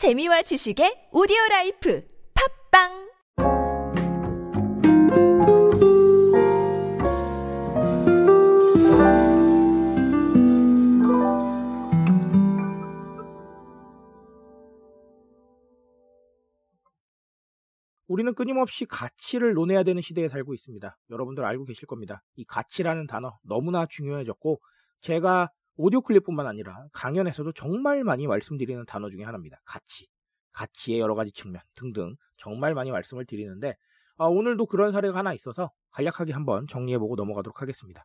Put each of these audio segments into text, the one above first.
재미와 지식의 오디오 life 팟빵 우리는 끊임없이 가치를 논해야 되는 시대에 살고 있습니다. 여러분들 알고 계실 겁니다. 이 가치라는 단어 너무나 중요해졌고 제가 오디오 클립뿐만 아니라 강연에서도 정말 많이 말씀드리는 단어 중에 하나입니다. 가치. 가치의 여러 가지 측면 등등 정말 많이 말씀을 드리는데 아, 오늘도 그런 사례가 하나 있어서 간략하게 한번 정리해보고 넘어가도록 하겠습니다.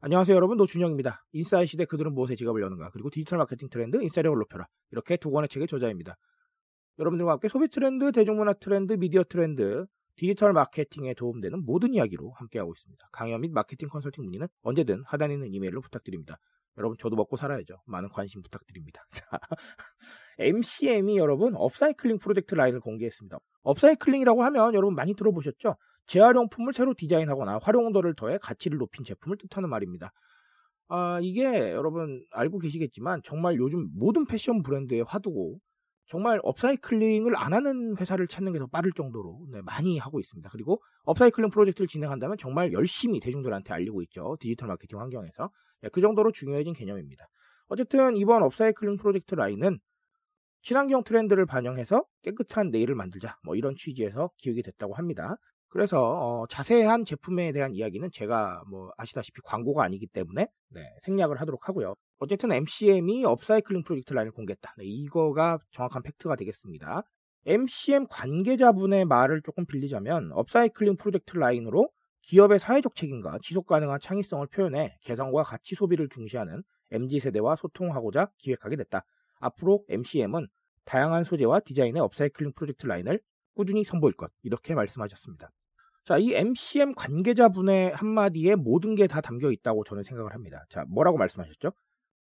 안녕하세요 여러분 노준영입니다. 인싸의 시대 그들은 무엇에 지갑을 여는가 그리고 디지털 마케팅 트렌드 인싸력을 높여라 이렇게 두 권의 책의 저자입니다. 여러분들과 함께 소비 트렌드, 대중문화 트렌드, 미디어 트렌드, 디지털 마케팅에 도움되는 모든 이야기로 함께하고 있습니다. 강연 및 마케팅 컨설팅 문의는 언제든 하단에 있는 이메일로 부탁드립니다. 여러분 저도 먹고 살아야죠. 많은 관심 부탁드립니다. 자, MCM이 여러분 업사이클링 프로젝트 라인을 공개했습니다. upcycling이라고 하면 여러분 많이 들어보셨죠? 재활용품을 새로 디자인하거나 활용도를 더해 가치를 높인 제품을 뜻하는 말입니다. 아, 이게 여러분 알고 계시겠지만 정말 요즘 모든 패션 브랜드의 화두고 정말 upcycling을 안 하는 회사를 찾는 게 더 빠를 정도로 네, 많이 하고 있습니다. 그리고 업사이클링 프로젝트를 진행한다면 정말 열심히 대중들한테 알리고 있죠. 디지털 마케팅 환경에서. 네, 그 정도로 중요해진 개념입니다. 어쨌든 이번 업사이클링 프로젝트 라인은 친환경 트렌드를 반영해서 깨끗한 내일을 만들자 뭐 이런 취지에서 기획이 됐다고 합니다. 그래서 어, 자세한 제품에 대한 이야기는 제가 뭐 아시다시피 광고가 아니기 때문에 네, 생략을 하도록 하고요. 어쨌든 MCM이 upcycling 프로젝트 라인을 공개했다. 네, 이거가 정확한 fact가 되겠습니다. MCM 관계자분의 말을 조금 빌리자면 업사이클링 프로젝트 라인으로 기업의 사회적 책임과 지속 가능한 창의성을 표현해 개성과 가치 소비를 중시하는 MZ세대와 소통하고자 기획하게 됐다. 앞으로 MCM은 다양한 소재와 디자인의 업사이클링 프로젝트 라인을 꾸준히 선보일 것 이렇게 말씀하셨습니다. 자, 이 MCM 관계자분의 한마디에 모든 게 다 담겨 있다고 저는 생각을 합니다. 자, 뭐라고 말씀하셨죠?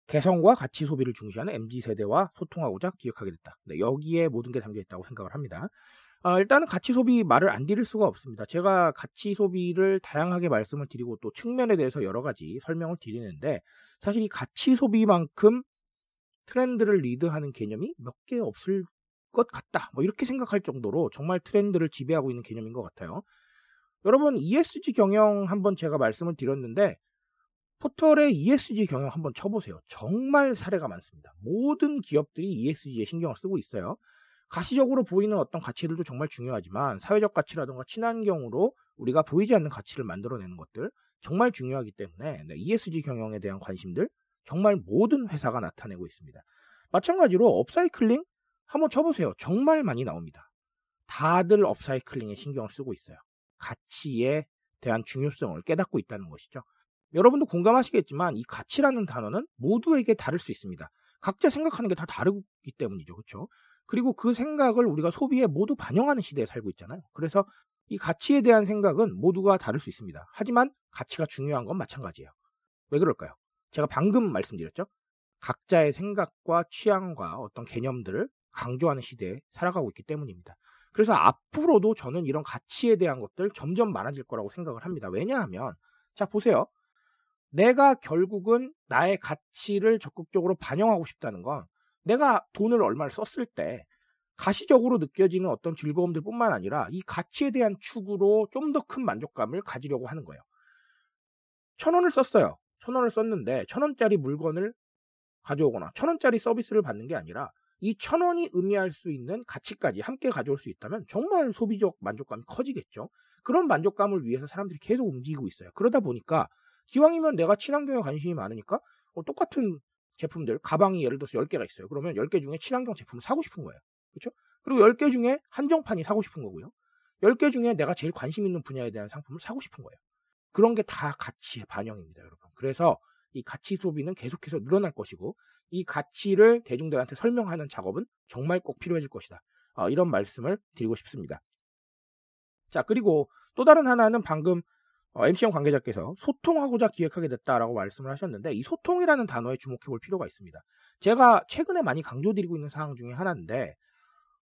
개성과 가치 소비를 중시하는 MZ세대와 소통하고자 기획하게 됐다. 네, 여기에 모든 게 담겨 있다고 생각을 합니다. 어, 일단은 가치 소비 말을 안 드릴 수가 없습니다. 제가 가치 소비를 다양하게 말씀을 드리고 또 측면에 대해서 여러 가지 설명을 드리는데 사실 이 가치 소비만큼 트렌드를 리드하는 개념이 몇 개 없을 것 같다. 뭐 이렇게 생각할 정도로 정말 트렌드를 지배하고 있는 개념인 것 같아요. 여러분 ESG 경영 한번 제가 말씀을 드렸는데 포털에 ESG 경영 한번 쳐보세요. 정말 사례가 많습니다. 모든 기업들이 ESG에 신경을 쓰고 있어요. 가시적으로 보이는 어떤 가치들도 정말 중요하지만 사회적 가치라든가 친환경으로 우리가 보이지 않는 가치를 만들어내는 것들 정말 중요하기 때문에 네, ESG 경영에 대한 관심들 정말 모든 회사가 나타내고 있습니다. 마찬가지로 업사이클링 한번 쳐보세요. 정말 많이 나옵니다. 다들 업사이클링에 신경을 쓰고 있어요. 가치에 대한 중요성을 깨닫고 있다는 것이죠. 여러분도 공감하시겠지만 이 가치라는 단어는 모두에게 다를 수 있습니다. 각자 생각하는 게 다 다르기 때문이죠. 그렇죠? 그리고 그 생각을 우리가 소비에 모두 반영하는 시대에 살고 있잖아요. 그래서 이 가치에 대한 생각은 모두가 다를 수 있습니다. 하지만 가치가 중요한 건 마찬가지예요. 왜 그럴까요? 제가 방금 말씀드렸죠. 각자의 생각과 취향과 어떤 개념들을 강조하는 시대에 살아가고 있기 때문입니다. 그래서 앞으로도 저는 이런 가치에 대한 것들 점점 많아질 거라고 생각을 합니다. 왜냐하면 자 보세요. 내가 결국은 나의 가치를 적극적으로 반영하고 싶다는 건 내가 돈을 얼마를 썼을 때 가시적으로 느껴지는 어떤 즐거움들 뿐만 아니라 이 가치에 대한 축으로 좀 더 큰 만족감을 가지려고 하는 거예요. 천 원을 썼어요. 천 원을 썼는데 천 원짜리 물건을 가져오거나 천 원짜리 서비스를 받는 게 아니라 이 천 원이 의미할 수 있는 가치까지 함께 가져올 수 있다면 정말 소비적 만족감이 커지겠죠. 그런 만족감을 위해서 사람들이 계속 움직이고 있어요. 그러다 보니까 기왕이면 내가 친환경에 관심이 많으니까 어, 똑같은 제품들, 가방이 예를 들어서 10개가 있어요. 그러면 10개 중에 친환경 제품을 사고 싶은 거예요. 그렇죠? 그리고 10개 중에 한정판이 사고 싶은 거고요. 10개 중에 내가 제일 관심 있는 분야에 대한 상품을 사고 싶은 거예요. 그런 게 다 가치의 반영입니다, 여러분. 그래서 이 가치 소비는 계속해서 늘어날 것이고 이 가치를 대중들한테 설명하는 작업은 정말 꼭 필요해질 것이다. 어, 이런 말씀을 드리고 싶습니다. 자, 그리고 또 다른 하나는 방금 어, MC형 관계자께서 소통하고자 기획하게 됐다라고 말씀을 하셨는데 이 소통이라는 단어에 주목해 볼 필요가 있습니다. 제가 최근에 많이 강조드리고 있는 사항 중에 하나인데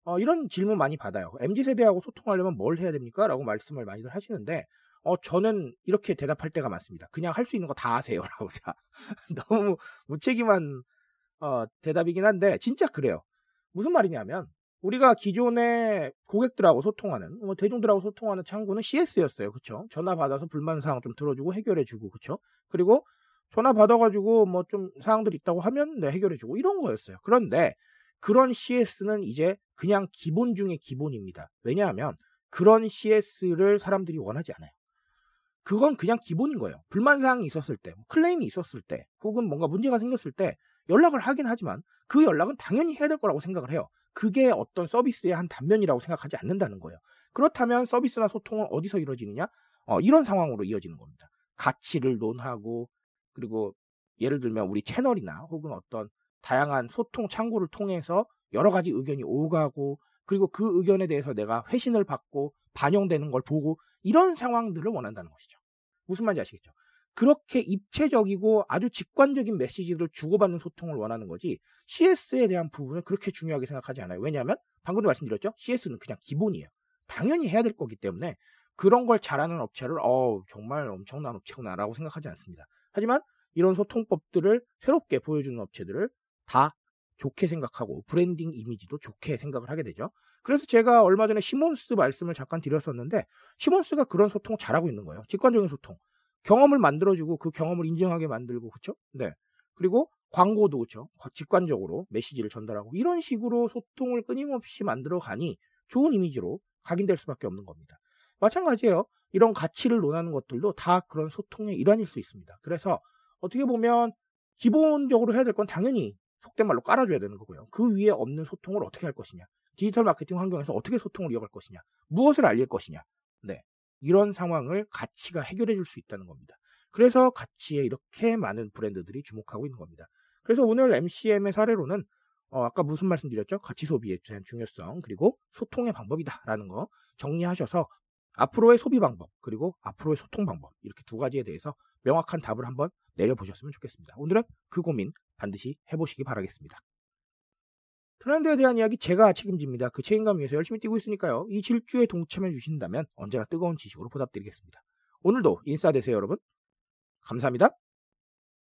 어, 이런 질문 많이 받아요. MZ세대하고 소통하려면 뭘 해야 됩니까? 라고 말씀을 많이들 하시는데 어, 저는 이렇게 대답할 때가 많습니다. 그냥 할 수 있는 거 다 하세요. 라고 제가 너무 무책임한 어, 대답이긴 한데 진짜 그래요. 무슨 말이냐면 우리가 기존에 고객들하고 소통하는 뭐 대중들하고 소통하는 창구는 CS였어요. 그쵸? 전화 받아서 불만 사항 좀 들어주고 해결해 주고 그쵸? 그리고 전화 받아 가지고 뭐 좀 사항들이 있다고 하면 네, 해결해 주고 이런 거였어요. 그런데 그런 CS는 이제 그냥 기본 중의 기본입니다. 왜냐하면 그런 CS를 사람들이 원하지 않아요. 그건 그냥 기본인 거예요. 불만 사항이 있었을 때, 뭐 클레임이 있었을 때, 혹은 뭔가 문제가 생겼을 때 연락을 하긴 하지만 그 연락은 당연히 해야 될 거라고 생각을 해요. 그게 어떤 서비스의 한 단면이라고 생각하지 않는다는 거예요. 그렇다면 서비스나 소통은 어디서 이루어지느냐? 어, 이런 상황으로 이어지는 겁니다. 가치를 논하고, 그리고 예를 들면 우리 채널이나 혹은 어떤 다양한 소통 창구를 통해서 여러 가지 의견이 오가고, 그리고 그 의견에 대해서 내가 회신을 받고 반영되는 걸 보고 이런 상황들을 원한다는 것이죠. 무슨 말인지 아시겠죠? 그렇게 입체적이고 아주 직관적인 메시지를 주고받는 소통을 원하는 거지 CS에 대한 부분을 그렇게 중요하게 생각하지 않아요. 왜냐하면 방금도 말씀드렸죠. CS는 그냥 기본이에요. 당연히 해야 될 거기 때문에 그런 걸 잘하는 업체를 어 정말 엄청난 업체구나라고 생각하지 않습니다. 하지만 이런 소통법들을 새롭게 보여주는 업체들을 다 좋게 생각하고 브랜딩 이미지도 좋게 생각을 하게 되죠. 그래서 제가 얼마 전에 시몬스 말씀을 잠깐 드렸었는데 시몬스가 그런 소통을 잘하고 있는 거예요. 직관적인 소통. 경험을 만들어주고 그 경험을 인정하게 만들고 그렇죠? 네. 그리고 광고도 그렇죠. 직관적으로 메시지를 전달하고 이런 식으로 소통을 끊임없이 만들어 가니 좋은 이미지로 각인될 수밖에 없는 겁니다. 마찬가지예요. 이런 가치를 논하는 것들도 다 그런 소통의 일환일 수 있습니다. 그래서 어떻게 보면 기본적으로 해야 될 건 당연히 속된 말로 깔아줘야 되는 거고요. 그 위에 없는 소통을 어떻게 할 것이냐. 디지털 마케팅 환경에서 어떻게 소통을 이어갈 것이냐. 무엇을 알릴 것이냐. 네. 이런 상황을 가치가 해결해 줄 수 있다는 겁니다. 그래서 가치에 이렇게 많은 브랜드들이 주목하고 있는 겁니다. 그래서 오늘 MCM의 사례로는 어, 아까 무슨 말씀 드렸죠? 가치 소비에 대한 중요성 그리고 소통의 방법이다라는 거 정리하셔서 앞으로의 소비 방법 그리고 앞으로의 소통 방법 이렇게 두 가지에 대해서 명확한 답을 한번 내려보셨으면 좋겠습니다. 오늘은 그 고민 반드시 해보시기 바라겠습니다. 트렌드에 대한 이야기 제가 책임집니다. 그 책임감 위해서 열심히 뛰고 있으니까요. 이 질주에 동참해 주신다면 언제나 뜨거운 지식으로 보답드리겠습니다. 오늘도 인싸 되세요, 여러분. 감사합니다.